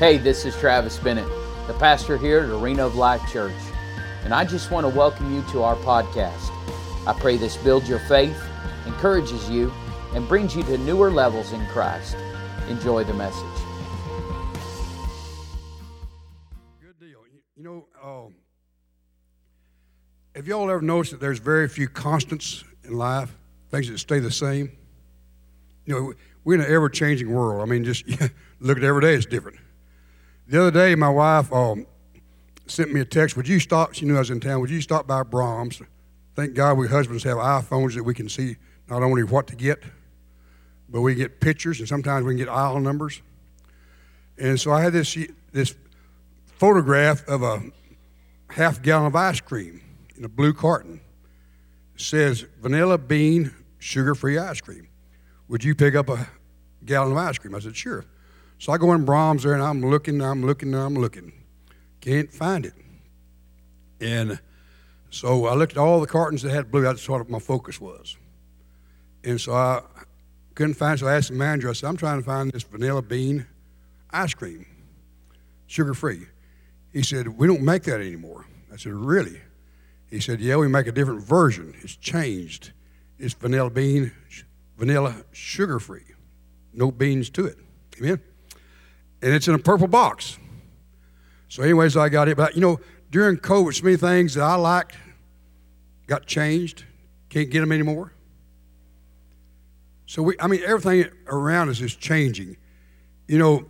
Hey, this is Travis Bennett, the pastor here at Arena of Life Church, and I just want to welcome you to our podcast. I pray this builds your faith, encourages you, and brings you to newer levels in Christ. Enjoy the message. Good deal. You, know, um, have y'all ever noticed that there's very few constants in life, things that stay the same? You know, we're in an ever changing world. I mean, just look at every day, it's different. The other day, my wife um, sent me a text. Would you stop? She knew I was in town. Would you stop by Braum's? Thank God we husbands have iPhones that we can see not only what to get, but we get pictures, and sometimes we can get aisle numbers. And so I had this this photograph of a half gallon of ice cream in a blue carton. It says vanilla bean sugar free ice cream. Would you pick up a gallon of ice cream? I said, sure. So I go in Braum's there and I'm looking, I'm looking, I'm looking. Can't find it. And so I looked at all the cartons that had blue. That's what my focus was. And so I couldn't find it. So I asked the manager, I said, I'm trying to find this vanilla bean ice cream, sugar free. He said, We don't make that anymore. I said, Really? He said, Yeah, we make a different version. It's changed. It's vanilla bean, vanilla sugar free. No beans to it. Amen? And it's in a purple box. So, anyways, I got it. But you know, during COVID, so many things that I liked got changed. Can't get them anymore. So we, I mean, everything around us is changing. You know,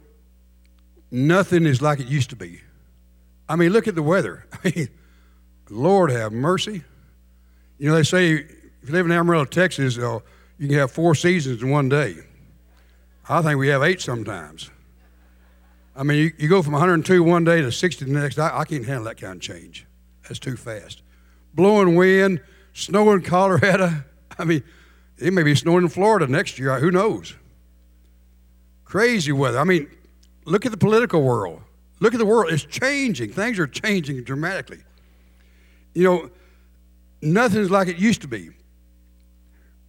nothing is like it used to be. I mean, look at the weather. I mean, Lord have mercy. You know, they say if you live in Amarillo, Texas, uh, you can have four seasons in one day. I think we have eight sometimes. I mean, you, you go from 102 one day to 60 the next. I, I can't handle that kind of change. That's too fast. Blowing wind, snow in Colorado. I mean, it may be snowing in Florida next year. Who knows? Crazy weather. I mean, look at the political world. Look at the world. It's changing. Things are changing dramatically. You know, nothing's like it used to be.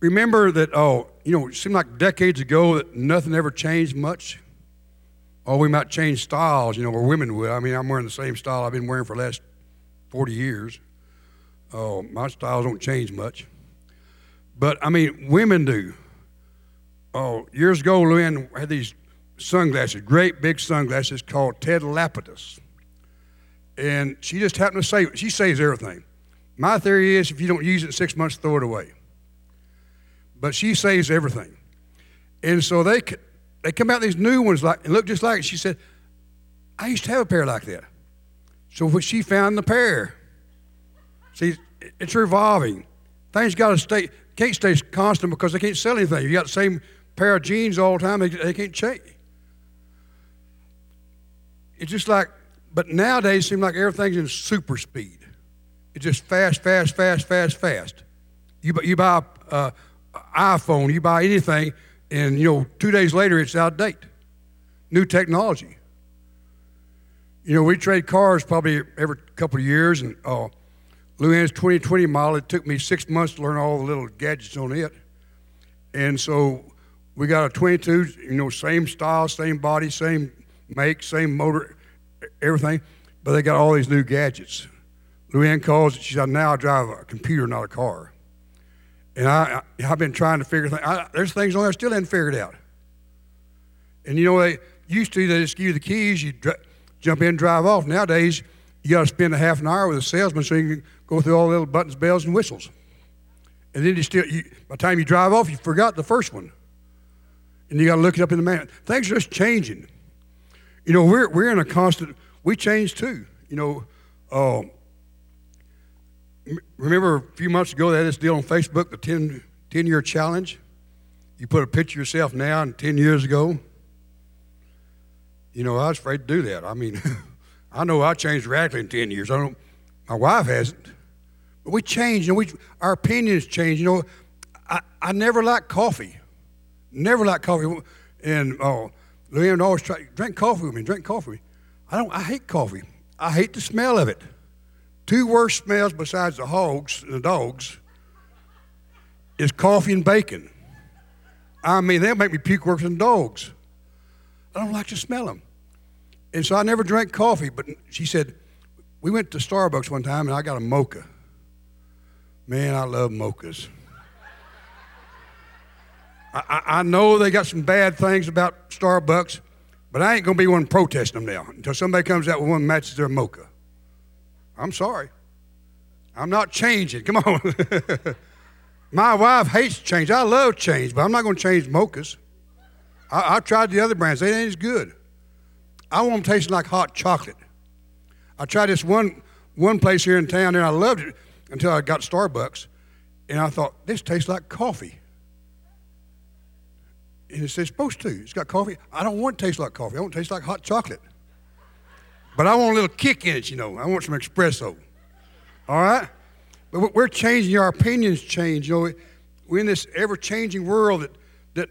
Remember that, oh, you know, it seemed like decades ago that nothing ever changed much. Oh, we might change styles, you know, where women would. I mean, I'm wearing the same style I've been wearing for the last 40 years. Oh, my styles don't change much. But, I mean, women do. Oh, years ago, Luann had these sunglasses, great big sunglasses called Ted Lapidus. And she just happened to say, she saves everything. My theory is if you don't use it six months, throw it away. But she saves everything. And so they, they come out these new ones like and look just like it. She said, I used to have a pair like that. So when she found the pair, see, it's revolving. Things got to stay, can't stay constant because they can't sell anything. You got the same pair of jeans all the time, they, they can't change. It's just like, but nowadays it seems like everything's in super speed. It's just fast, fast, fast, fast, fast. You, you buy an iPhone, you buy anything, and you know, two days later it's out of date. New technology. You know, we trade cars probably every couple of years, and uh, Luann's 2020 model, it took me six months to learn all the little gadgets on it. And so we got a 22, you know, same style, same body, same make, same motor, everything, but they got all these new gadgets. Luann calls it, she said, now I drive a computer, not a car. And I, I, have been trying to figure things I, There's things on there I still haven't figured out. And you know, they used to, they just give you the keys, you dr- jump in, drive off. Nowadays, you got to spend a half an hour with a salesman so you can go through all the little buttons, bells, and whistles. And then you still, you, by the time you drive off, you forgot the first one. And you got to look it up in the manual. Things are just changing. You know, we're, we're in a constant, we change too. You know, uh, remember a few months ago they had this deal on Facebook, the 10, 10 year challenge? You put a picture of yourself now and 10 years ago. You know, I was afraid to do that. I mean, I know I changed radically in 10 years. I don't, my wife hasn't. But we change, and we, our opinions change. You know, I, I never liked coffee. Never liked coffee. And uh, oh, Luann always try drink coffee with me, drink coffee with me. I don't, I hate coffee. I hate the smell of it. Two worst smells besides the hogs and the dogs is coffee and bacon. I mean, they'll make me puke worse than dogs. I don't like to smell them. And so I never drank coffee, but she said, we went to Starbucks one time and I got a mocha. Man, I love mochas. I, I know they got some bad things about Starbucks, but I ain't to be one protesting them now until somebody comes out with one that matches their mocha. I'm sorry. I'm not changing. Come on. My wife hates change. I love change, but I'm not going to change mochas. I, I tried the other brands. They ain't as good. I want them tasting like hot chocolate. I tried this one one place here in town, and I loved it until I got Starbucks, and I thought this tastes like coffee. And it says it's supposed to. It's got coffee. I don't want it to taste like coffee. I want it to taste like hot chocolate. But I want a little kick in it, you know. I want some espresso. All right? But we're changing, our opinions change. You know, we're in this ever changing world that, that,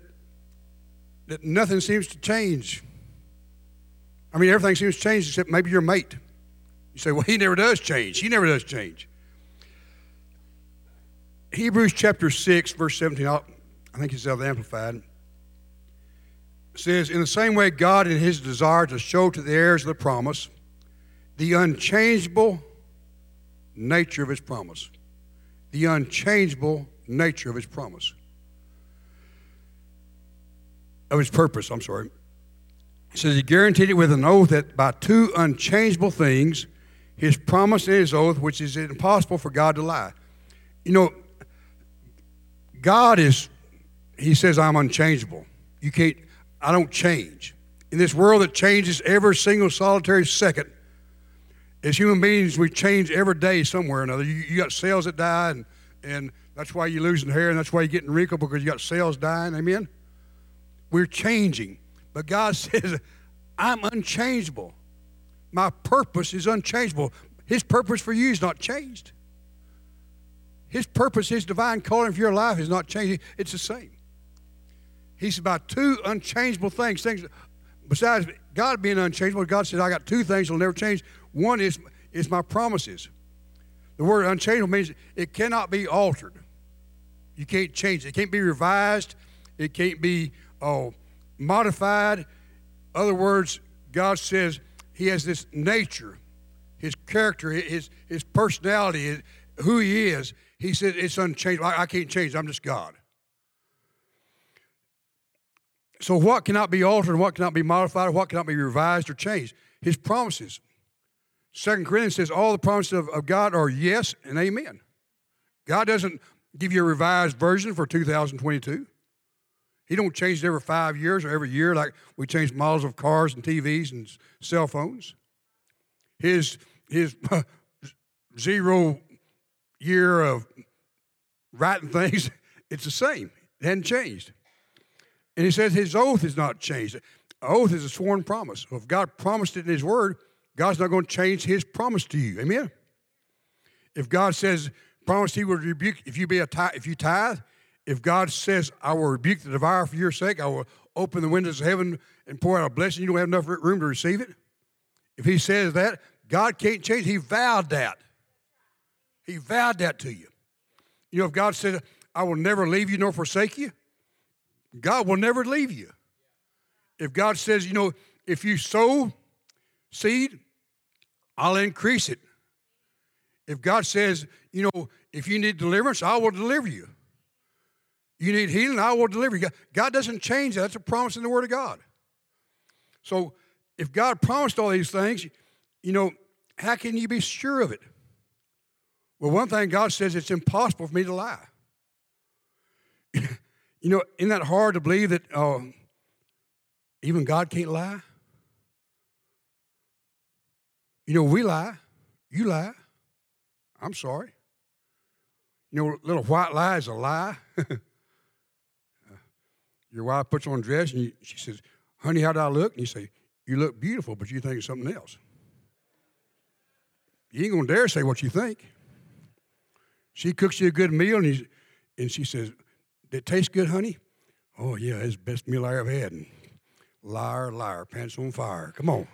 that nothing seems to change. I mean, everything seems to change except maybe your mate. You say, well, he never does change. He never does change. Hebrews chapter 6, verse 17, I think it's out of the Amplified, says, In the same way, God, in his desire to show to the heirs of the promise the unchangeable nature of his promise. The unchangeable nature of his promise. Of his purpose, I'm sorry. He says he guaranteed it with an oath that by two unchangeable things, his promise and his oath, which is impossible for God to lie. You know, God is, he says, I'm unchangeable. You can't, I don't change. In this world that changes every single solitary second, as human beings, we change every day somewhere or another. You, you got cells that die, and, and that's why you're losing hair, and that's why you're getting wrinkled because you got cells dying. Amen? We're changing. But God says, I'm unchangeable. My purpose is unchangeable. His purpose for you is not changed. His purpose, His divine calling for your life is not changing. It's the same. He's about two unchangeable things. Things besides God being unchangeable. God said, "I got two things that'll never change. One is, is my promises. The word unchangeable means it cannot be altered. You can't change it. It can't be revised. It can't be oh, modified. Other words, God says He has this nature, His character, His, his personality, his, who He is. He said it's unchangeable. I, I can't change. I'm just God. So, what cannot be altered, what cannot be modified, what cannot be revised or changed? His promises. Second Corinthians says all the promises of, of God are yes and amen. God doesn't give you a revised version for 2022. He don't change it every five years or every year like we change models of cars and TVs and cell phones. His his zero year of writing things, it's the same. It hadn't changed. And he says his oath is not changed. oath is a sworn promise. If God promised it in his word, God's not going to change his promise to you. Amen. If God says, promise he will rebuke if you be a tithe, if you tithe, if God says, I will rebuke the devourer for your sake, I will open the windows of heaven and pour out a blessing, you don't have enough room to receive it. If he says that, God can't change. He vowed that. He vowed that to you. You know, if God said, I will never leave you nor forsake you, God will never leave you. If God says, you know, if you sow seed, I'll increase it. If God says, you know, if you need deliverance, I will deliver you. You need healing, I will deliver you. God doesn't change that. That's a promise in the Word of God. So if God promised all these things, you know, how can you be sure of it? Well, one thing God says it's impossible for me to lie. You know, isn't that hard to believe that uh, even God can't lie? You know, we lie. You lie. I'm sorry. You know, little white lie is a lie. Your wife puts on a dress and you, she says, Honey, how do I look? And you say, You look beautiful, but you think it's something else. You ain't going to dare say what you think. She cooks you a good meal and, he, and she says, Did it taste good, honey? Oh, yeah, it's the best meal I ever had. Liar, liar, pants on fire. Come on.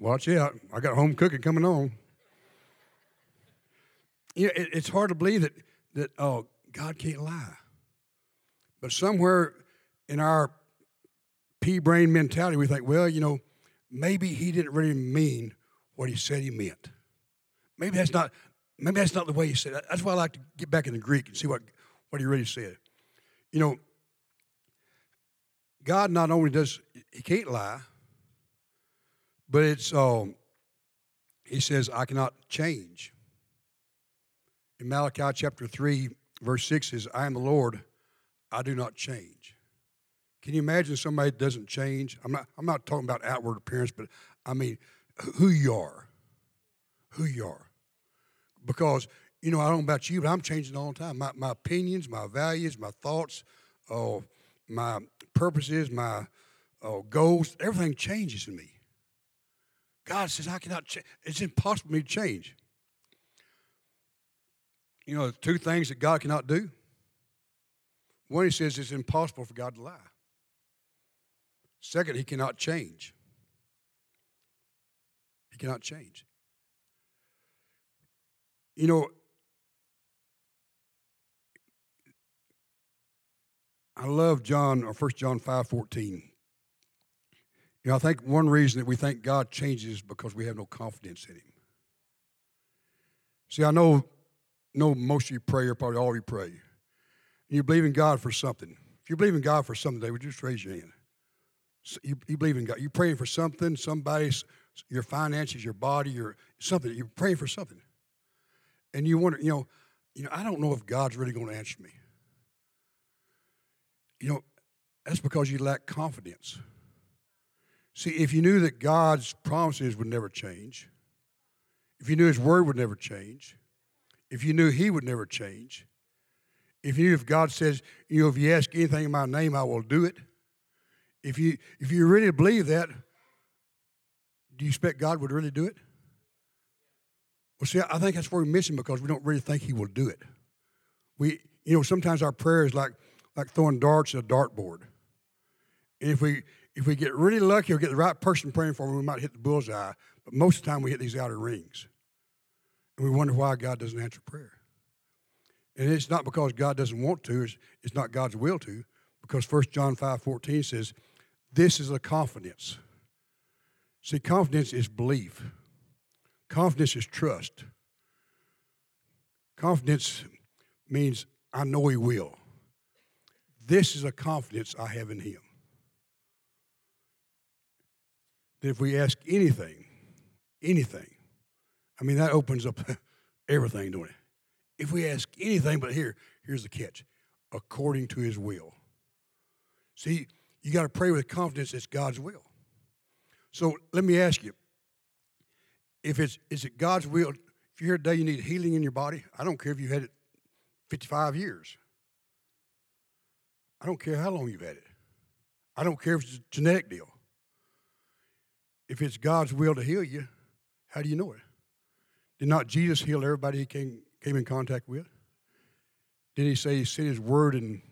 Watch out. I got home cooking coming on. You know, it, it's hard to believe that, that oh, God can't lie. But somewhere in our pea brain mentality, we think, well, you know, maybe he didn't really mean what he said he meant. Maybe that's not maybe that's not the way he said it. That's why I like to get back in the Greek and see what, what he really said. You know, God not only does he can't lie, but it's um, he says, I cannot change. In Malachi chapter 3, verse 6 says, I am the Lord, I do not change. Can you imagine somebody doesn't change? I'm not, I'm not talking about outward appearance, but I mean who you are. Who you are. Because, you know, I don't know about you, but I'm changing all the time. My, my opinions, my values, my thoughts, uh, my purposes, my uh, goals, everything changes in me. God says, I cannot change. It's impossible for me to change. You know, two things that God cannot do. One, he says it's impossible for God to lie. Second, he cannot change. He cannot change. You know, I love John or 1 John 5 14. You know, I think one reason that we think God changes is because we have no confidence in Him. See, I know, know most of you pray, or probably all of you pray. You believe in God for something. If you believe in God for something, they would just raise your hand. So you, you believe in God. You're praying for something, somebody's, your finances, your body, your something. You're praying for something. And you wonder, you know, you know, I don't know if God's really going to answer me. You know, that's because you lack confidence. See, if you knew that God's promises would never change, if you knew His word would never change, if you knew He would never change, if you knew if God says, you know, if you ask anything in my name, I will do it. If you if you really believe that, do you expect God would really do it? Well, see, I think that's where we're missing because we don't really think He will do it. We, you know, sometimes our prayer is like like throwing darts at a dartboard. And if we if we get really lucky or get the right person praying for me, we might hit the bullseye. But most of the time, we hit these outer rings. And we wonder why God doesn't answer prayer. And it's not because God doesn't want to, it's, it's not God's will to, because 1 John 5 14 says, This is a confidence. See, confidence is belief, confidence is trust. Confidence means I know He will. This is a confidence I have in Him. that if we ask anything, anything, I mean, that opens up everything, don't it? If we ask anything, but here, here's the catch according to his will. See, you got to pray with confidence it's God's will. So let me ask you if it's is it God's will, if you're here today you need healing in your body, I don't care if you had it 55 years. I don't care how long you've had it. I don't care if it's a genetic deal. If it's God's will to heal you, how do you know it? Did not Jesus heal everybody he came, came in contact with? Did he say he sent his word and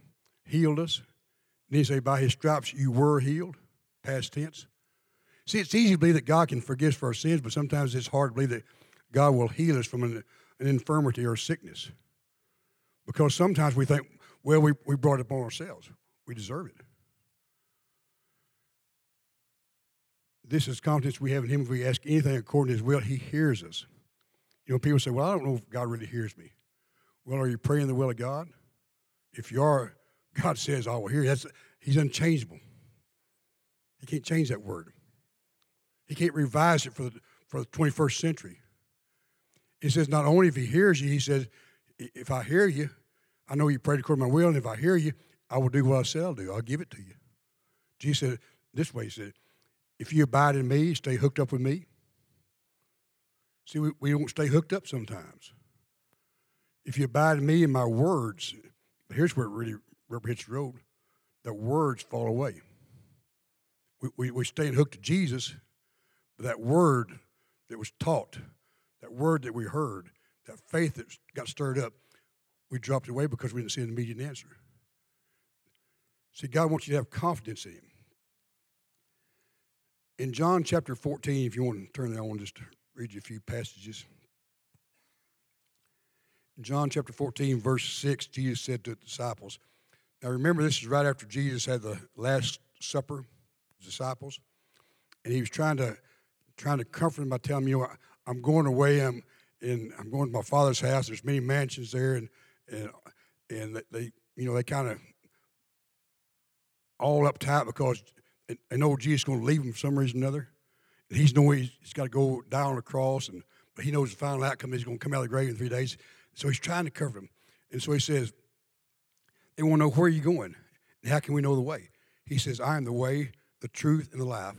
healed us? Did he say by his stripes you were healed? Past tense. See, it's easy to believe that God can forgive us for our sins, but sometimes it's hard to believe that God will heal us from an, an infirmity or sickness. Because sometimes we think, well, we, we brought it upon ourselves. We deserve it. This is confidence we have in Him. If we ask anything according to His will, He hears us. You know, people say, well, I don't know if God really hears me. Well, are you praying the will of God? If you are, God says, I will hear you. That's, he's unchangeable. He can't change that word. He can't revise it for the, for the 21st century. He says, not only if he hears you, he says, if I hear you, I know you prayed according to my will, and if I hear you, I will do what I say I'll do. I'll give it to you. Jesus said this way, he said, if you abide in me, stay hooked up with me. See, we, we don't stay hooked up sometimes. If you abide in me and my words, here's where it really hits the road the words fall away. We, we, we stay hooked to Jesus, that word that was taught, that word that we heard, that faith that got stirred up, we dropped away because we didn't see an immediate answer. See, God wants you to have confidence in Him in John chapter 14, if you want to turn there, I want to just read you a few passages. In John chapter 14, verse 6, Jesus said to the disciples, Now remember, this is right after Jesus had the Last Supper disciples, and he was trying to trying to comfort him by telling him, you know, I'm going away. I'm and I'm going to my father's house. There's many mansions there, and and and they, you know, they kind of all uptight because they know Jesus is going to leave them for some reason or another. And he's knowing he's, he's got to go down on the cross, and but he knows the final outcome is going to come out of the grave in three days. So he's trying to cover them. And so he says, they want to know where are you going? And how can we know the way? He says, I am the way, the truth, and the life,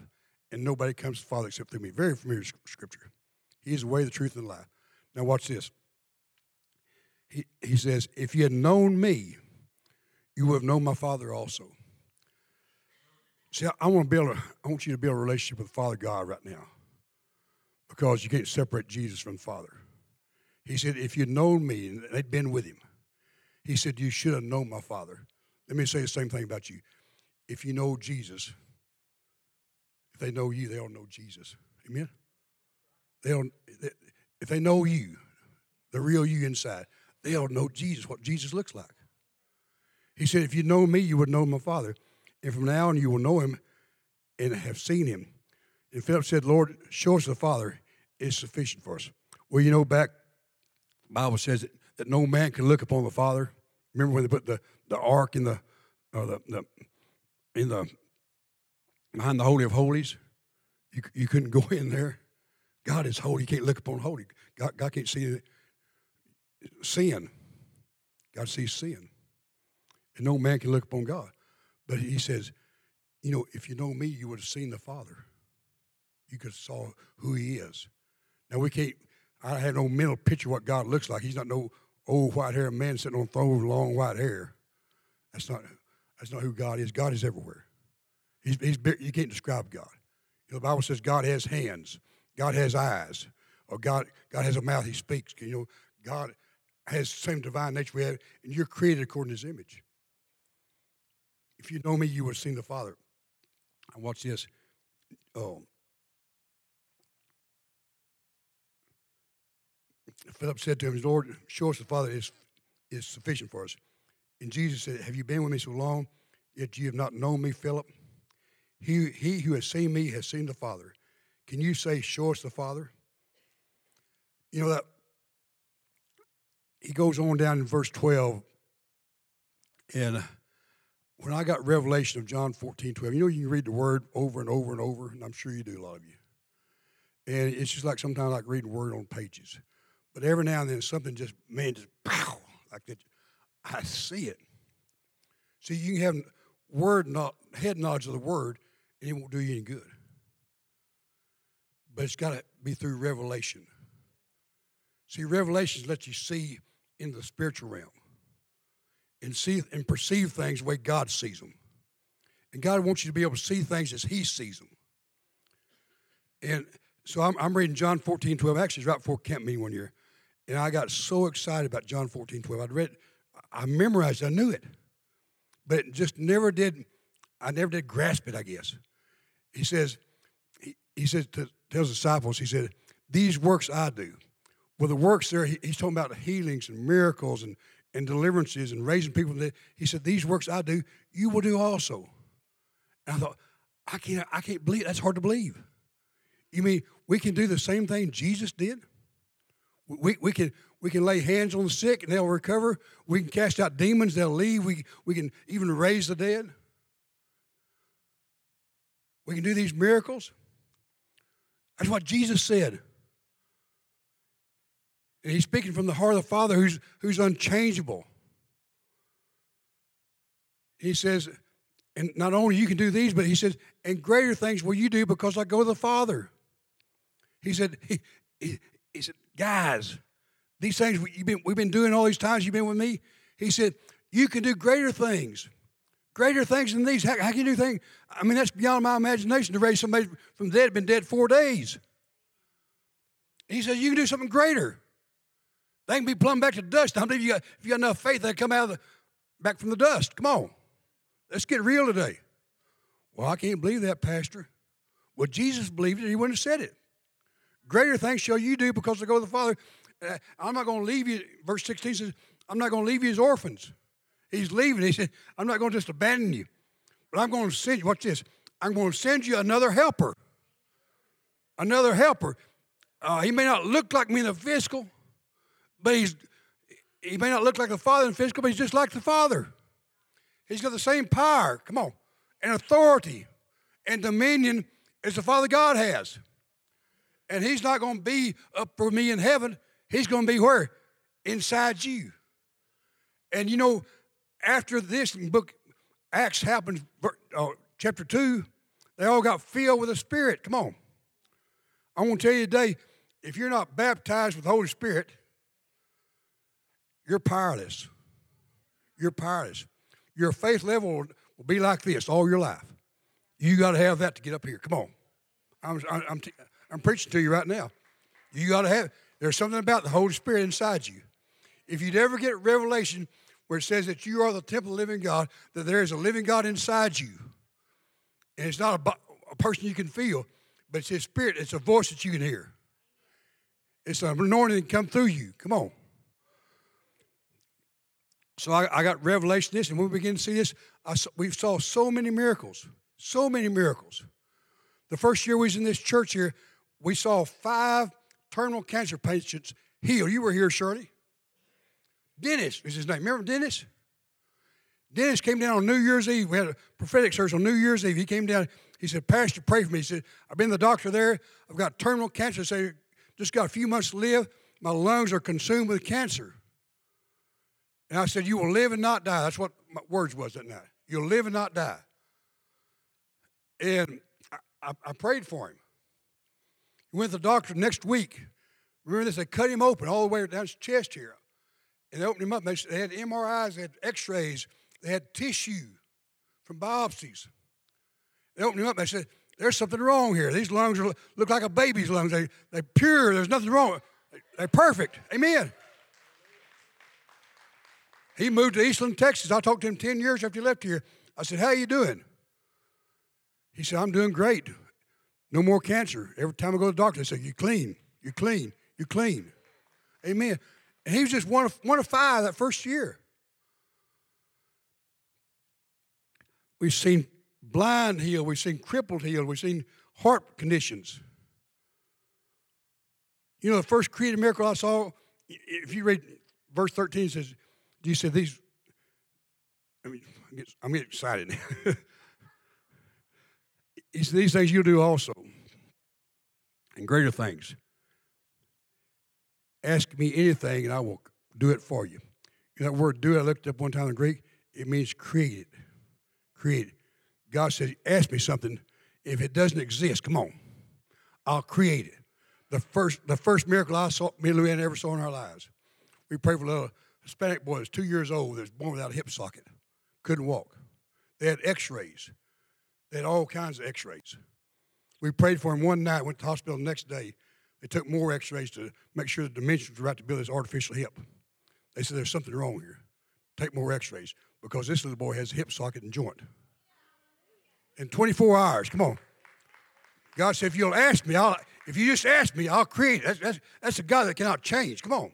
and nobody comes to the Father except through me. Very familiar scripture. He is the way, the truth, and the life. Now watch this. He, he says, if you had known me, you would have known my Father also. See, I, I want to build a, I want you to build a relationship with Father God right now. Because you can't separate Jesus from the Father. He said, if you'd known me, and they'd been with him, he said, You should have known my Father. Let me say the same thing about you. If you know Jesus, if they know you, they all know Jesus. Amen? They don't, if they know you, the real you inside, they all know Jesus, what Jesus looks like. He said, If you know me, you would know my Father. And from now on, you will know him and have seen him. And Philip said, Lord, show us the Father is sufficient for us. Well, you know, back, Bible says that, that no man can look upon the Father Remember when they put the, the ark in the, uh, the, the in the behind the holy of holies? You, you couldn't go in there. God is holy. You can't look upon holy. God, God can't see sin. God sees sin. And no man can look upon God. But he says, you know, if you know me, you would have seen the Father. You could have saw who he is. Now we can't, I have no mental picture what God looks like. He's not no old white haired man sitting on a throne with long white hair. That's not, that's not who God is. God is everywhere. He's, he's, you can't describe God. You know, the Bible says God has hands, God has eyes, or God, God has a mouth, He speaks. You know, God has the same divine nature we have, and you're created according to His image. If you know me, you would have seen the Father. And watch this. Oh, Philip said to him, Lord, show us the Father is, is sufficient for us. And Jesus said, Have you been with me so long, yet you have not known me, Philip? He, he who has seen me has seen the Father. Can you say, Show us the Father? You know that he goes on down in verse 12, and when I got revelation of John 14, 12, you know you can read the word over and over and over, and I'm sure you do, a lot of you. And it's just like sometimes like reading word on pages. But every now and then something just, man, just pow, like that. I see it. See, you can have word not head knowledge of the word, and it won't do you any good. But it's got to be through revelation. See, revelations let you see in the spiritual realm and see and perceive things the way God sees them. And God wants you to be able to see things as He sees them. And so I'm, I'm reading John 14, 12. Actually, it's right before camp meeting one year. And I got so excited about John 14, 12. I'd read, I memorized, I knew it, but it just never did, I never did grasp it, I guess. He says, he, he says to tells disciples, he said, These works I do. Well, the works there, he, he's talking about healings and miracles and, and deliverances and raising people. He said, These works I do, you will do also. And I thought, I can't, I can't believe that's hard to believe. You mean we can do the same thing Jesus did? We, we, can, we can lay hands on the sick and they'll recover. We can cast out demons, they'll leave. We, we can even raise the dead. We can do these miracles. That's what Jesus said. And he's speaking from the heart of the Father who's, who's unchangeable. He says, and not only you can do these, but he says, and greater things will you do because I go to the Father. He said, he, he, he said, guys, these things you've been, we've been doing all these times you've been with me. He said, you can do greater things. Greater things than these. How, how can you do things? I mean, that's beyond my imagination to raise somebody from the dead, been dead four days. He says, you can do something greater. They can be plumbed back to dust. I believe you got, if you got enough faith, they come out of the, back from the dust. Come on. Let's get real today. Well, I can't believe that, Pastor. Well, Jesus believed it. He wouldn't have said it. Greater things shall you do because I go to the Father. Uh, I'm not going to leave you. Verse 16 says, I'm not going to leave you as orphans. He's leaving. He said, I'm not going to just abandon you, but I'm going to send you. Watch this. I'm going to send you another helper. Another helper. Uh, he may not look like me in the physical, but he's he may not look like the Father in the physical, but he's just like the Father. He's got the same power, come on, and authority and dominion as the Father God has. And he's not going to be up for me in heaven. He's going to be where? Inside you. And you know, after this book, Acts happened, uh, chapter 2, they all got filled with the Spirit. Come on. I want to tell you today if you're not baptized with the Holy Spirit, you're powerless. You're powerless. Your faith level will be like this all your life. You got to have that to get up here. Come on. I'm, I'm, I'm preaching to you right now. You got to have, there's something about the Holy Spirit inside you. If you'd ever get revelation where it says that you are the temple of the living God, that there is a living God inside you, and it's not a, a person you can feel, but it's His Spirit, it's a voice that you can hear. It's an anointing that come through you. Come on. So I, I got revelation this, and when we begin to see this, I, we saw so many miracles, so many miracles. The first year we was in this church here, we saw five terminal cancer patients healed. You were here, Shirley. Dennis is his name. Remember Dennis? Dennis came down on New Year's Eve. We had a prophetic service on New Year's Eve. He came down. He said, Pastor, pray for me. He said, I've been to the doctor there. I've got terminal cancer. Say, just got a few months to live. My lungs are consumed with cancer. And I said, You will live and not die. That's what my words was that night. You'll live and not die. And I, I, I prayed for him. He went to the doctor next week. Remember this? They cut him open all the way down his chest here. And they opened him up. They, they had MRIs, they had x rays, they had tissue from biopsies. They opened him up. They said, There's something wrong here. These lungs are, look like a baby's lungs. They, they're pure. There's nothing wrong. They're perfect. Amen. He moved to Eastland, Texas. I talked to him 10 years after he left here. I said, How are you doing? He said, I'm doing great. No more cancer. Every time I go to the doctor, they say, You're clean. You're clean. You're clean. Amen. And he was just one of, one of five that first year. We've seen blind healed. We've seen crippled healed. We've seen heart conditions. You know, the first created miracle I saw, if you read verse 13, says, you said these, I mean, I'm getting excited. he said, These things you'll do also, and greater things. Ask me anything, and I will do it for you. That word do, I looked up one time in Greek, it means created. Created. God said, Ask me something. If it doesn't exist, come on, I'll create it. The first, the first miracle I saw, me and Luann ever saw in our lives. We prayed for a little Hispanic boy was two years old that was born without a hip socket, couldn't walk. They had x rays, they had all kinds of x rays. We prayed for him one night, went to the hospital the next day. They took more x rays to make sure the dimensions were right to build his artificial hip. They said there's something wrong here. Take more x rays because this little boy has a hip socket and joint. In 24 hours, come on. God said, if you'll ask me, I'll, if you just ask me, I'll create it. That's, that's, that's a God that cannot change. Come on.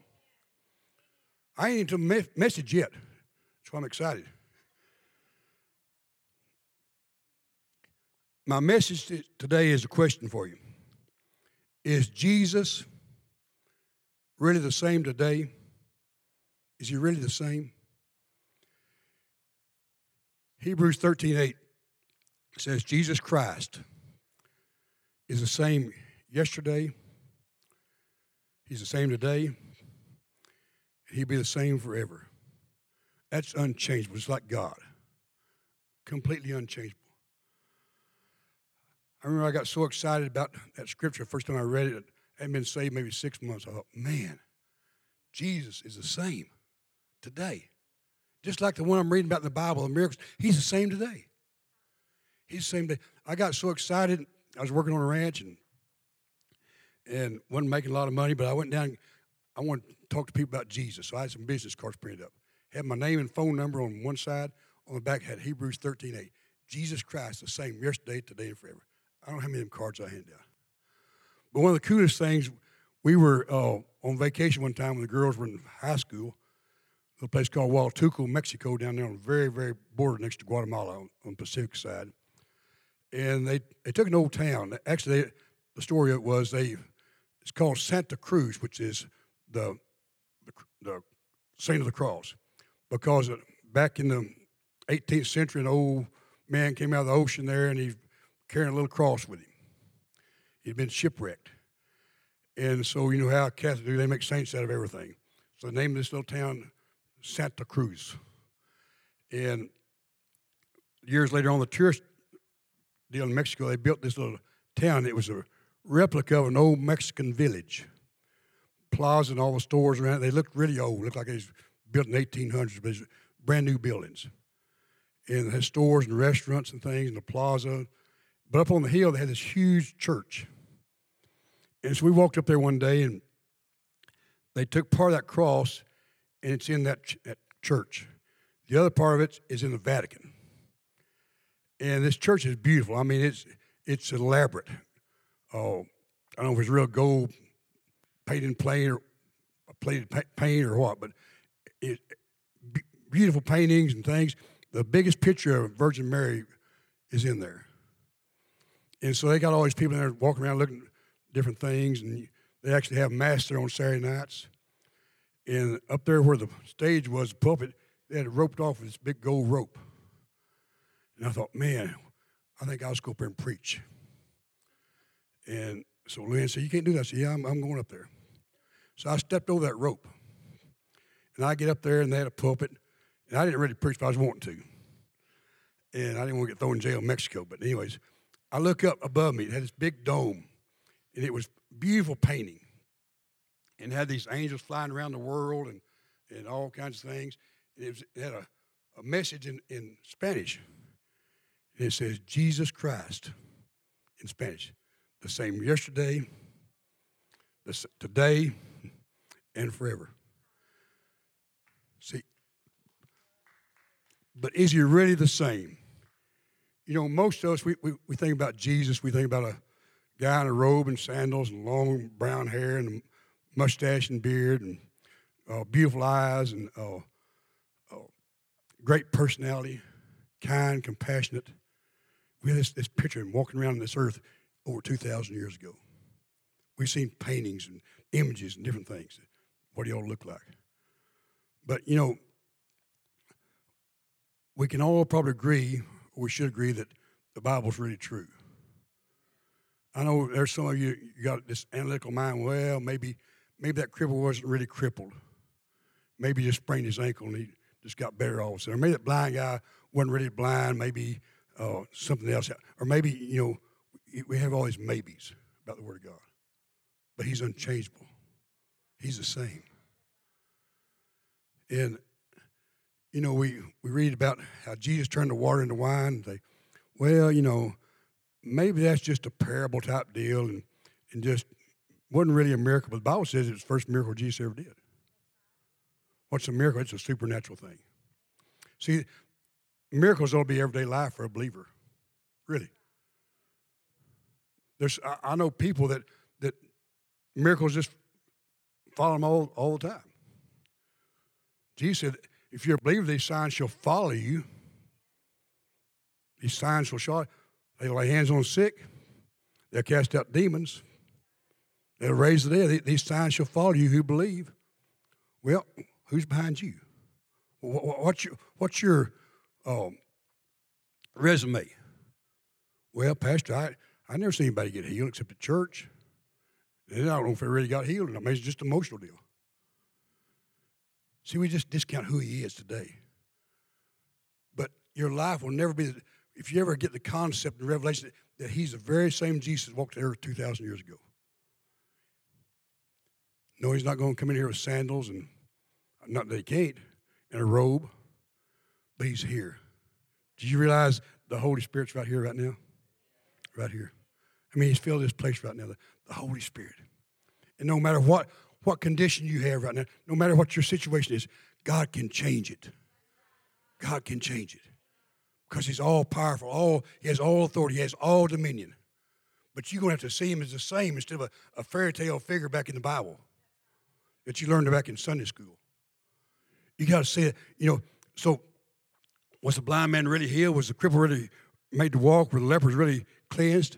I ain't into message yet. That's why I'm excited. My message today is a question for you Is Jesus really the same today? Is he really the same? Hebrews 13 8 says, Jesus Christ is the same yesterday, he's the same today, He'd be the same forever. That's unchangeable. It's like God. Completely unchangeable. I remember I got so excited about that scripture first time I read it. I hadn't been saved maybe six months. I thought, man, Jesus is the same today. Just like the one I'm reading about in the Bible, the miracles, he's the same today. He's the same day. I got so excited. I was working on a ranch and and wasn't making a lot of money, but I went down. I wanted to talk to people about Jesus. So I had some business cards printed up. Had my name and phone number on one side. On the back had Hebrews 13 8. Jesus Christ, the same yesterday, today, and forever. I don't know how many of cards I handed out. But one of the coolest things, we were uh, on vacation one time when the girls were in high school, a place called Huatulco, Mexico, down there on the very, very border next to Guatemala on, on the Pacific side. and they, they took an old town. Actually, they, the story it was they it's called Santa Cruz, which is the the, the saint of the cross, because back in the 18th century, an old man came out of the ocean there, and he carrying a little cross with him. He'd been shipwrecked, and so you know how Catholics do; they make saints out of everything. So the name of this little town, Santa Cruz, and years later on the tourist deal in Mexico, they built this little town. It was a replica of an old Mexican village. Plaza and all the stores around it, they looked really old. Looked like it was built in the 1800s, but brand new buildings. And it had stores and restaurants and things, and the plaza. But up on the hill, they had this huge church. And so we walked up there one day, and they took part of that cross, and it's in that, ch- that church. The other part of it is in the Vatican. And this church is beautiful. I mean, it's it's elaborate. Oh, I don't know if it's real gold painted plain or plated paint or what, but it, beautiful paintings and things. The biggest picture of Virgin Mary is in there. And so they got all these people there walking around looking at different things, and they actually have mass there on Saturday nights. And up there where the stage was, the pulpit, they had it roped off with this big gold rope. And I thought, man, I think I'll just go up there and preach. And so Lynn said, You can't do that. I said, Yeah, I'm, I'm going up there. So I stepped over that rope. And I get up there, and they had a pulpit. And I didn't really preach, but I was wanting to. And I didn't want to get thrown in jail in Mexico. But, anyways, I look up above me. It had this big dome, and it was beautiful painting. And it had these angels flying around the world and, and all kinds of things. And it, was, it had a, a message in, in Spanish. And it says, Jesus Christ in Spanish. The same yesterday, the, today, and forever. See, but is he really the same? You know, most of us, we, we, we think about Jesus, we think about a guy in a robe and sandals and long brown hair and a mustache and beard and uh, beautiful eyes and uh, uh, great personality, kind, compassionate. We have this, this picture of him walking around on this earth over 2,000 years ago. We've seen paintings and images and different things. What do y'all look like? But, you know, we can all probably agree, we should agree, that the Bible's really true. I know there's some of you, you got this analytical mind, well, maybe maybe that cripple wasn't really crippled. Maybe he just sprained his ankle and he just got better all of a sudden. Or maybe that blind guy wasn't really blind, maybe uh, something else. Or maybe, you know, we have all these maybes about the Word of God. But He's unchangeable, He's the same. And, you know, we, we read about how Jesus turned the water into wine. They, well, you know, maybe that's just a parable type deal and, and just wasn't really a miracle. But the Bible says it was the first miracle Jesus ever did. What's a miracle? It's a supernatural thing. See, miracles ought to be everyday life for a believer. Really. There's, I, know people that, that miracles just follow them all, all the time. Jesus said, if you're a believer, these signs shall follow you. These signs shall show. They'll lay hands on the sick. They'll cast out demons. They'll raise the dead. These signs shall follow you who believe. Well, who's behind you? What's your, what's your um, resume. Well, Pastor, I, I never seen anybody get healed except at church. And I don't know if they really got healed or not. Maybe it's just an emotional deal. See, we just discount who he is today. But your life will never be, if you ever get the concept in Revelation that, he's the very same Jesus walked the earth 2,000 years ago. No, he's not going to come in here with sandals and, not that he can't, and a robe but he's here. Do you realize the Holy Spirit's right here, right now? Right here. I mean, he's filled this place right now, the, the Holy Spirit. And no matter what, what condition you have right now, no matter what your situation is, God can change it. God can change it. Because he's all powerful, all he has all authority, he has all dominion. But you're going to have to see him as the same instead of a, a fairy tale figure back in the Bible that you learned back in Sunday school. You got to see it, you know. So was the blind man really healed? Was the cripple really made to walk, Were the lepers really cleansed.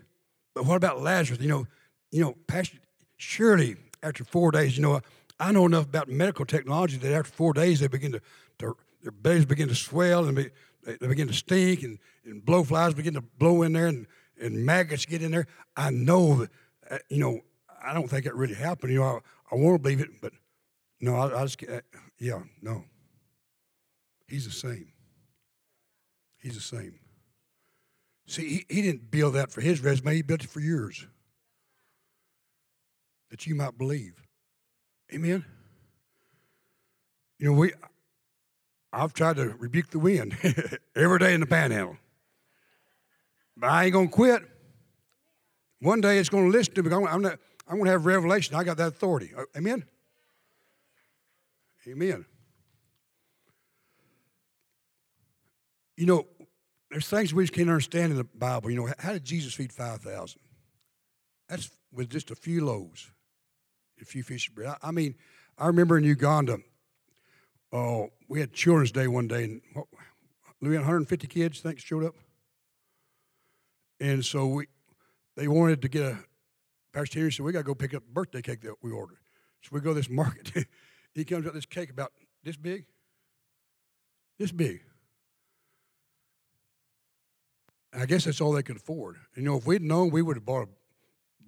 But what about Lazarus? You know, you know, Pastor, surely after four days, you know, I know enough about medical technology that after four days they begin to, to their bellies begin to swell and be, they, begin to stink and, and blowflies begin to blow in there and, and maggots get in there. I know that, uh, you know, I don't think it really happened. You know, I, I want to believe it, but no, I, I just, uh, yeah, no. He's the same. He's the same. See, he, he didn't build that for his resume, he built it for yours. That you might believe. Amen. You know, we I've tried to rebuke the wind every day in the panhandle. But I ain't gonna quit. One day it's gonna listen to me. I'm, not, I'm gonna have revelation. I got that authority. Uh, amen. Amen. You know, there's things we just can't understand in the Bible. You know, how did Jesus feed 5,000? That's with just a few loaves, a few fish. I mean, I remember in Uganda, oh, we had Children's Day one day, and what, we had 150 kids, I think, showed up. And so we, they wanted to get a, Pastor Henry said, we got to go pick up the birthday cake that we ordered. So we go to this market. he comes out this cake about this big, this big. I guess that's all they could afford. You know, if we'd known, we would have bought a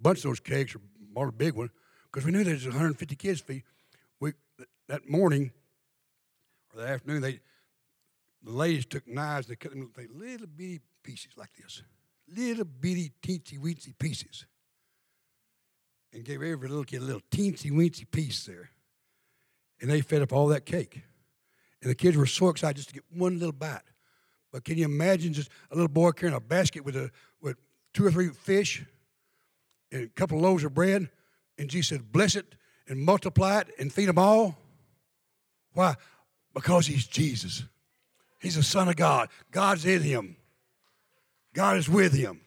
bunch of those cakes or bought a big one because we knew there was 150 kids. We that morning or the afternoon, they the ladies took knives. They cut them into little bitty pieces like this, little bitty teensy weensy pieces, and gave every little kid a little teensy weensy piece there, and they fed up all that cake, and the kids were so excited just to get one little bite. But can you imagine just a little boy carrying a basket with, a, with two or three fish and a couple of loaves of bread? And Jesus said, Bless it and multiply it and feed them all. Why? Because he's Jesus. He's the Son of God. God's in him, God is with him.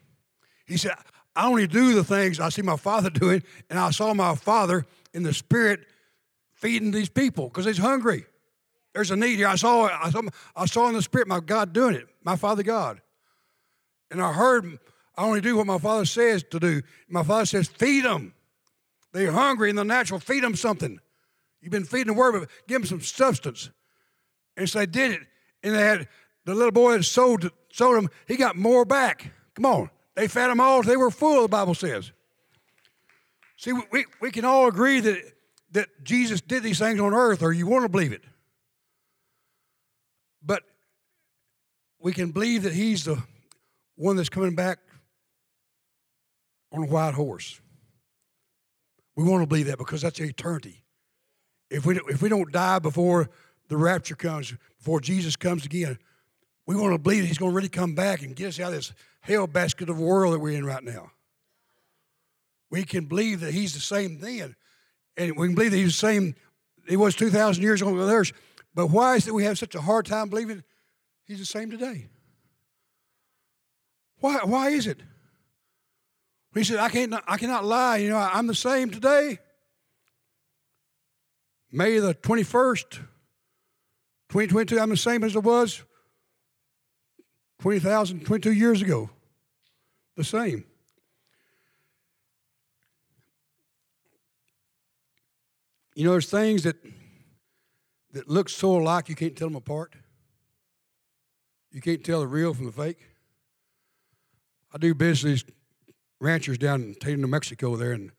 He said, I only do the things I see my Father doing, and I saw my Father in the Spirit feeding these people because he's hungry. There's a need here. I saw, I saw, I saw in the Spirit my God doing it, my Father God. And I heard, I only do what my Father says to do. My Father says, feed them. They're hungry in the natural. Feed them something. You've been feeding the Word, but give them some substance. And so they did it. And they had the little boy that sold, sold them, he got more back. Come on. They fed them all. They were full, the Bible says. See, we, we can all agree that, that Jesus did these things on earth, or you want to believe it. But we can believe that he's the one that's coming back on a white horse. We want to believe that because that's eternity. If we, if we don't die before the rapture comes, before Jesus comes again, we want to believe that he's going to really come back and get us out of this hell basket of a world that we're in right now. We can believe that he's the same then. And we can believe that he's the same, he was 2,000 years ago with us. But why is it we have such a hard time believing he's the same today? Why, why is it? He said, I, can't, I cannot lie. You know, I'm the same today. May the 21st, 2022, I'm the same as I was 20,000, 22 years ago. The same. You know, there's things that that look so alike you can't tell them apart. You can't tell the real from the fake. I do business ranchers down in Tatum, New Mexico there, and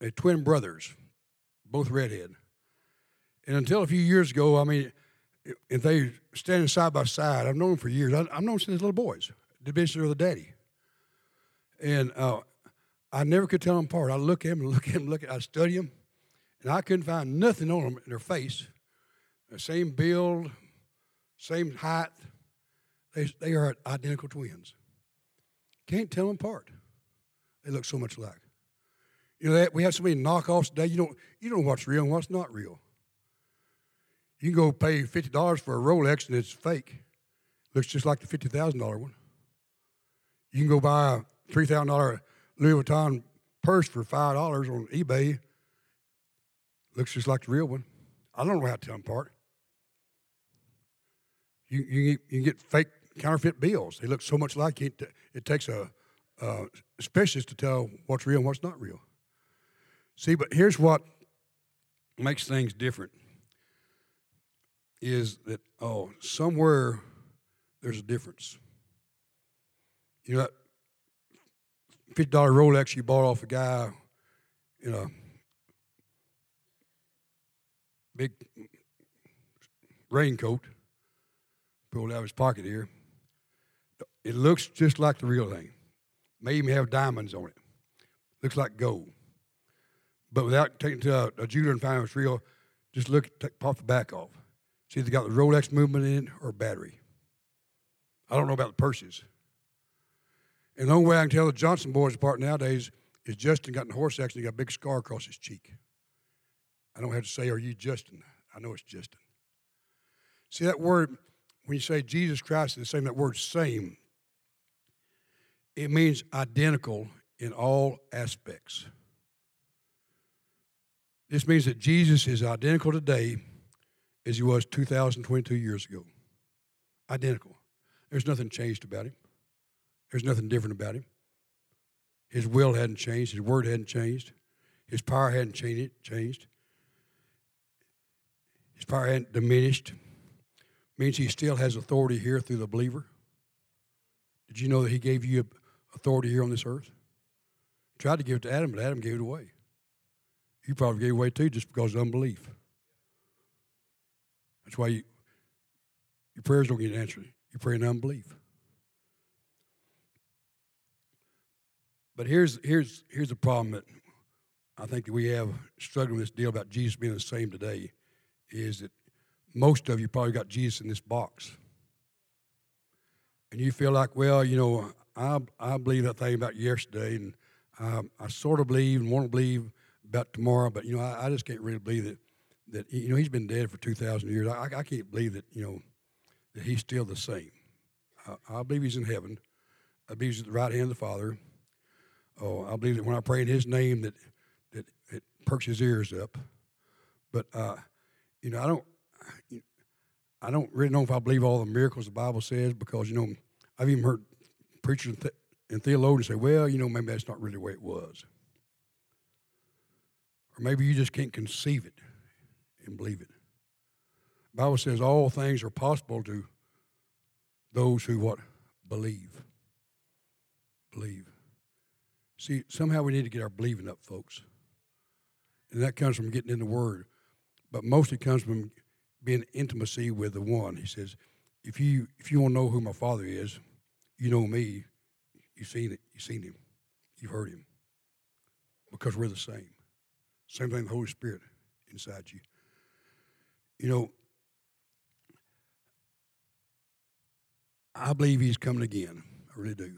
they're twin brothers, both redhead. And until a few years ago, I mean, if they standing side by side, I've known them for years. I, have known them since little boys. The business of the daddy. And uh, I never could tell them apart. I look at them look at them, look at I study them, and I couldn't find nothing on them in their face the same build, same height. They, they are identical twins. Can't tell them apart. They look so much alike. You know that we have so many knockoffs today. You don't you don't know what's real and what's not real. You can go pay fifty dollars for a Rolex and it's fake. Looks just like the fifty thousand dollar one. You can go buy a three thousand dollar Louis Vuitton purse for five dollars on eBay. Looks just like the real one. I don't know how to tell them apart. You, you, you can get fake counterfeit bills. They look so much like it. It takes a, a specialist to tell what's real and what's not real. See, but here's what makes things different is that, oh, somewhere there's a difference. You know, that $50 Rolex you bought off a guy in a big raincoat, pulled out of his pocket here. It looks just like the real thing. May even have diamonds on it. Looks like gold. But without taking to a, a jeweler and finding it's real, just look, take, pop the back off. If they got the Rolex movement in it or battery. I don't know about the purses. And the only way I can tell the Johnson boys apart nowadays is Justin got in a horse accident, he got a big scar across his cheek. I don't have to say, Are you Justin? I know it's Justin. See that word, when you say Jesus Christ is the same, that word same, it means identical in all aspects. This means that Jesus is identical today as he was 2,022 years ago. Identical. There's nothing changed about him. There's nothing different about him. His will hadn't changed. His word hadn't changed. His power hadn't changed. Changed. His power hadn't diminished. Means he still has authority here through the believer. Did you know that he gave you authority here on this earth? Tried to give it to Adam, but Adam gave it away. You probably gave it away too just because of unbelief. That's why you, your prayers don't get answered. You pray in unbelief. But here's here's here's the problem that I think that we have struggling with this deal about Jesus being the same today is that most of you probably got Jesus in this box. And you feel like, well, you know, I, I believe that thing about yesterday, and um, I sort of believe and want to believe about tomorrow, but, you know, I, I just can't really believe that, that, you know, he's been dead for 2,000 years. I, I can't believe that, you know, that he's still the same. I, I believe he's in heaven. I believe he's at the right hand of the Father. Oh, I believe that when I pray in his name that, that it perks his ears up. But, uh, you know, I don't, I don't really know if I believe all the miracles the Bible says because, you know, I've even heard preachers and, th- and theologians say, well, you know, maybe that's not really the way it was. Or maybe you just can't conceive it and believe it. The Bible says all things are possible to those who what? Believe. Believe. See, somehow we need to get our believing up, folks. And that comes from getting in the Word. But mostly comes from being intimacy with the one. He says, if you if you want to know who my father is, you know me. You've seen it. You've seen him. You've heard him. Because we're the same. Same thing. The Holy Spirit inside you. You know, I believe He's coming again. I really do.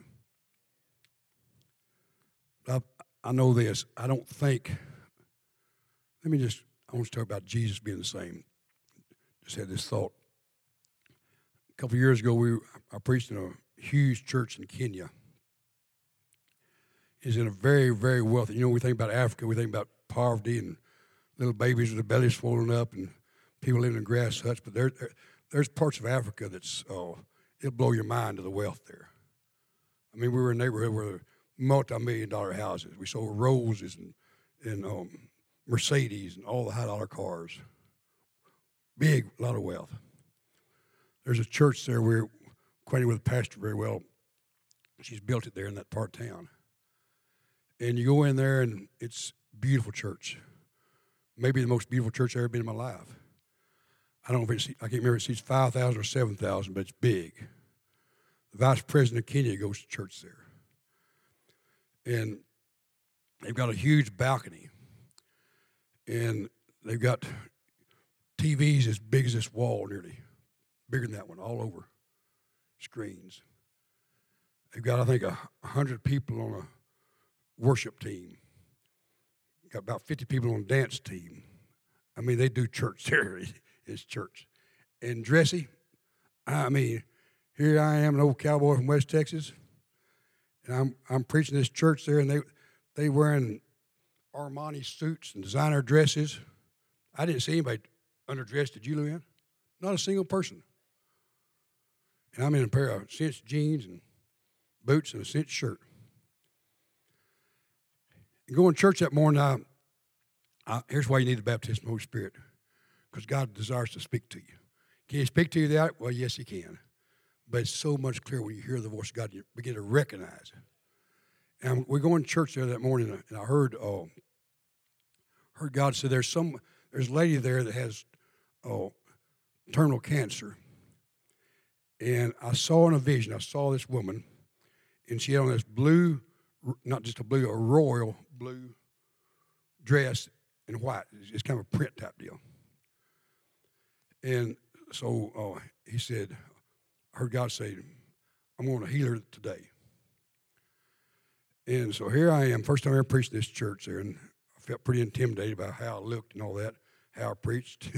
I, I know this. I don't think. Let me just. I want to talk about Jesus being the same just had this thought. A couple years ago, we I preached in a huge church in Kenya. Is in a very very wealthy. You know, we think about Africa, we think about poverty and little babies with their bellies swollen up and people living in grass huts. But there, there there's parts of Africa that's oh, it'll blow your mind to the wealth there. I mean, we were in a neighborhood where multi-million dollar houses. We sold roses and and um, Mercedes and all the high dollar cars. Big, lot of wealth. There's a church there. We're acquainted with the pastor very well. She's built it there in that part of town. And you go in there, and it's beautiful church. Maybe the most beautiful church I've ever been in my life. I don't know if it's, I can't remember if it seats 5,000 or 7,000, but it's big. The vice president of Kenya goes to church there. And they've got a huge balcony. And they've got TVs as big as this wall, nearly bigger than that one, all over screens. They've got, I think, a hundred people on a worship team. Got about fifty people on a dance team. I mean, they do church there. It's church. And dressy, I mean, here I am, an old cowboy from West Texas, and I'm I'm preaching this church there, and they they wearing Armani suits and designer dresses. I didn't see anybody underdressed. Did you, Luann? Not a single person. And I'm in a pair of cinch jeans and boots and a cinch shirt. And going to church that morning, I, I, here's why you need the baptism of the Holy Spirit because God desires to speak to you. Can He speak to you that? Well, yes, He can. But it's so much clearer when you hear the voice of God, you begin to recognize it. And we're going to church there that morning, and I heard, uh, heard God say, "There's some, there's a lady there that has, oh, terminal cancer." And I saw in a vision, I saw this woman, and she had on this blue, not just a blue, a royal blue dress in white. It's kind of a print type deal. And so uh, he said, I heard God say, I'm going to heal her today. And so here I am, first time I ever preached this church there, and I felt pretty intimidated about how I looked and all that, how I preached.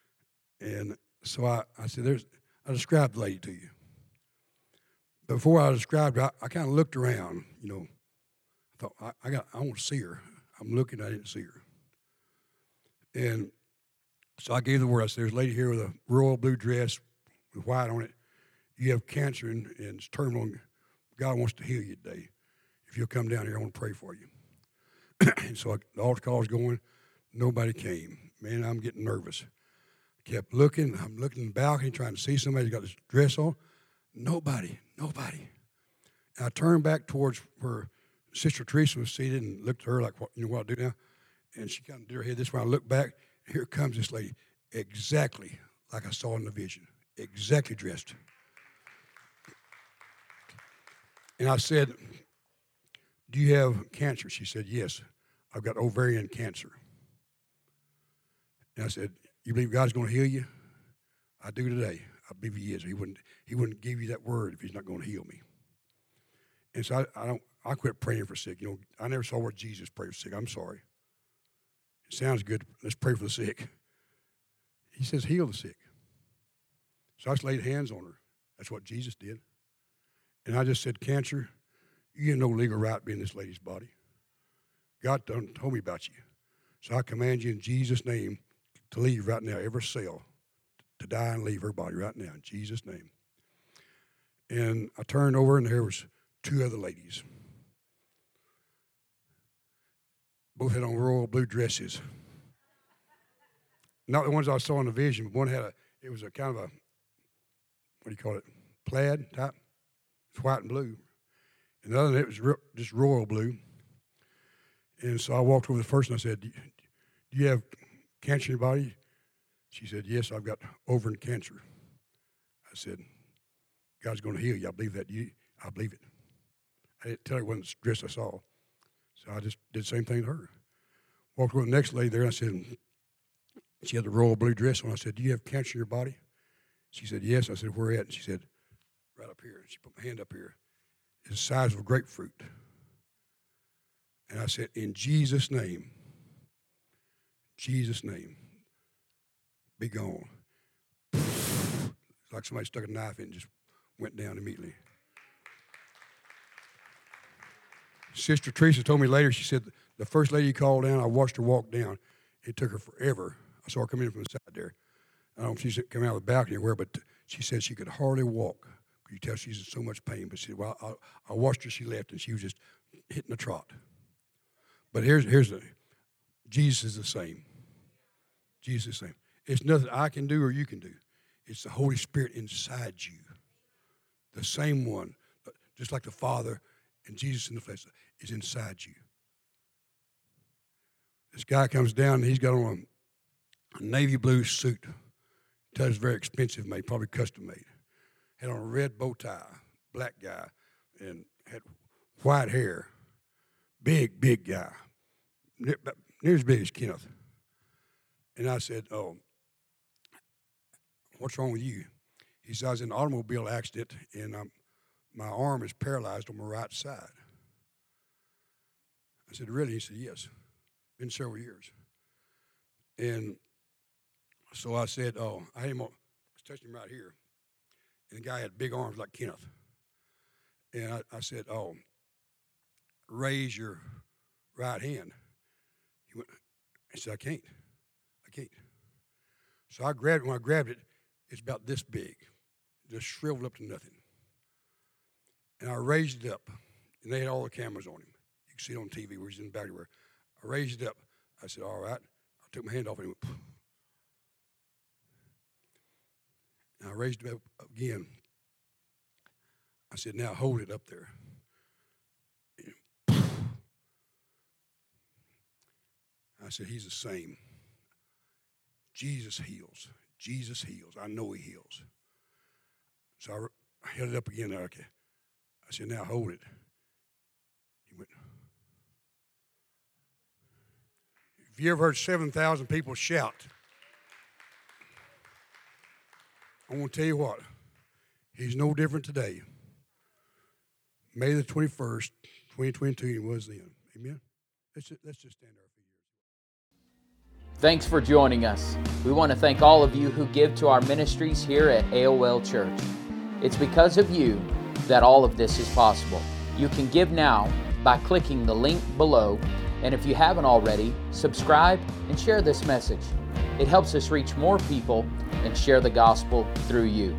and so I, I said, There's, I described the lady to you. Before I described her, I, I kind of looked around, you know. I thought, I, I, got, I want to see her. I'm looking, I didn't see her. And so I gave the word. I said, There's a lady here with a royal blue dress with white on it. You have cancer and, and it's terminal. God wants to heal you today. If you'll come down here, I want to pray for you. and so I, the altar call was going. Nobody came. Man, I'm getting nervous. Kept looking. I'm looking in the balcony trying to see somebody who's got this dress on. Nobody. Nobody. And I turned back towards where Sister Teresa was seated and looked at her like, what, you know what I'll do now? And she kind of did her head this way. I looked back. Here comes this lady, exactly like I saw in the vision, exactly dressed. And I said, Do you have cancer? She said, Yes, I've got ovarian cancer. And I said, You believe God's going to heal you? I do today. I believe He is. He wouldn't, he wouldn't give you that word if He's not going to heal me. And so I, I don't. I quit praying for sick. You know, I never saw where Jesus prayed for sick. I'm sorry. It sounds good. Let's pray for the sick. He says, heal the sick. So I just laid hands on her. That's what Jesus did. And I just said, Cancer, you have no legal right being in this lady's body. God done told me about you. So I command you in Jesus' name to leave right now, every cell, to die and leave her body right now, in Jesus' name. And I turned over and there was two other ladies. Both had on royal blue dresses. Not the ones I saw in the vision, but one had a, it was a kind of a, what do you call it, plaid type. It's white and blue. And the other, one, it was just royal blue. And so I walked over to the first and I said, Do you have cancer in your body? She said, Yes, I've got ovarian cancer. I said, God's going to heal you. I believe that. You, I believe it. I didn't tell her what dress I saw. So I just did the same thing to her. Walked over the next lady there and I said, She had the royal blue dress on. I said, Do you have cancer in your body? She said, Yes. I said, Where at? And she said, right up here. She put my hand up here. It's the size of a grapefruit. And I said, In Jesus' name, Jesus' name, be gone. Like somebody stuck a knife in and just went down immediately. Sister Teresa told me later, she said, the first lady called down, I watched her walk down. It took her forever. I saw her come in from the side there. I don't know if she's coming out of the balcony or where, but she said she could hardly walk. You tell she's in so much pain. But she said, well, I, I watched her. She left, and she was just hitting a trot. But here's here's the Jesus is the same. Jesus is the same. It's nothing I can do or you can do. It's the Holy Spirit inside you. The same one, just like the Father and Jesus in the flesh is inside you. This guy comes down and he's got on a, navy blue suit. That is very expensive made, probably custom made had on a red bow tie, black guy, and had white hair. Big, big guy, near, near as big as Kenneth. And I said, Oh, what's wrong with you? He said, I was in an automobile accident and um, my arm is paralyzed on my right side. I said, Really? He said, Yes. Been several years. And so I said, Oh, I had him, I was touching him right here. And the guy had big arms like Kenneth. And I, I said, Oh, raise your right hand. I said, I can't. I can't. So I grabbed it. When I grabbed it, it's about this big. just shriveled up to nothing. And I raised it up, and they had all the cameras on him. You can see it on TV where he's in the back I raised it up. I said, All right. I took my hand off and it went, and I raised it up again. I said, Now hold it up there. I said, He's the same. Jesus heals. Jesus heals. I know He heals. So I, I held it up again. Okay. I said, Now hold it. He went. Have you ever heard 7,000 people shout? I want to tell you what, he's no different today. May the 21st, 2022, he was then. Amen? Let's just, let's just stand there. Thanks for joining us. We want to thank all of you who give to our ministries here at AOL Church. It's because of you that all of this is possible. You can give now by clicking the link below, and if you haven't already, subscribe and share this message. It helps us reach more people and share the gospel through you.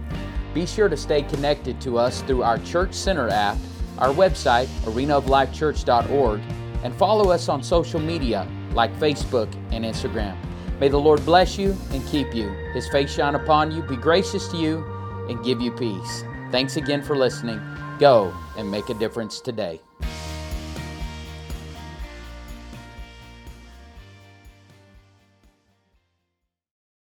Be sure to stay connected to us through our Church Center app, our website, arenaoflifechurch.org, and follow us on social media like Facebook and Instagram. May the Lord bless you and keep you, His face shine upon you, be gracious to you, and give you peace. Thanks again for listening. Go and make a difference today.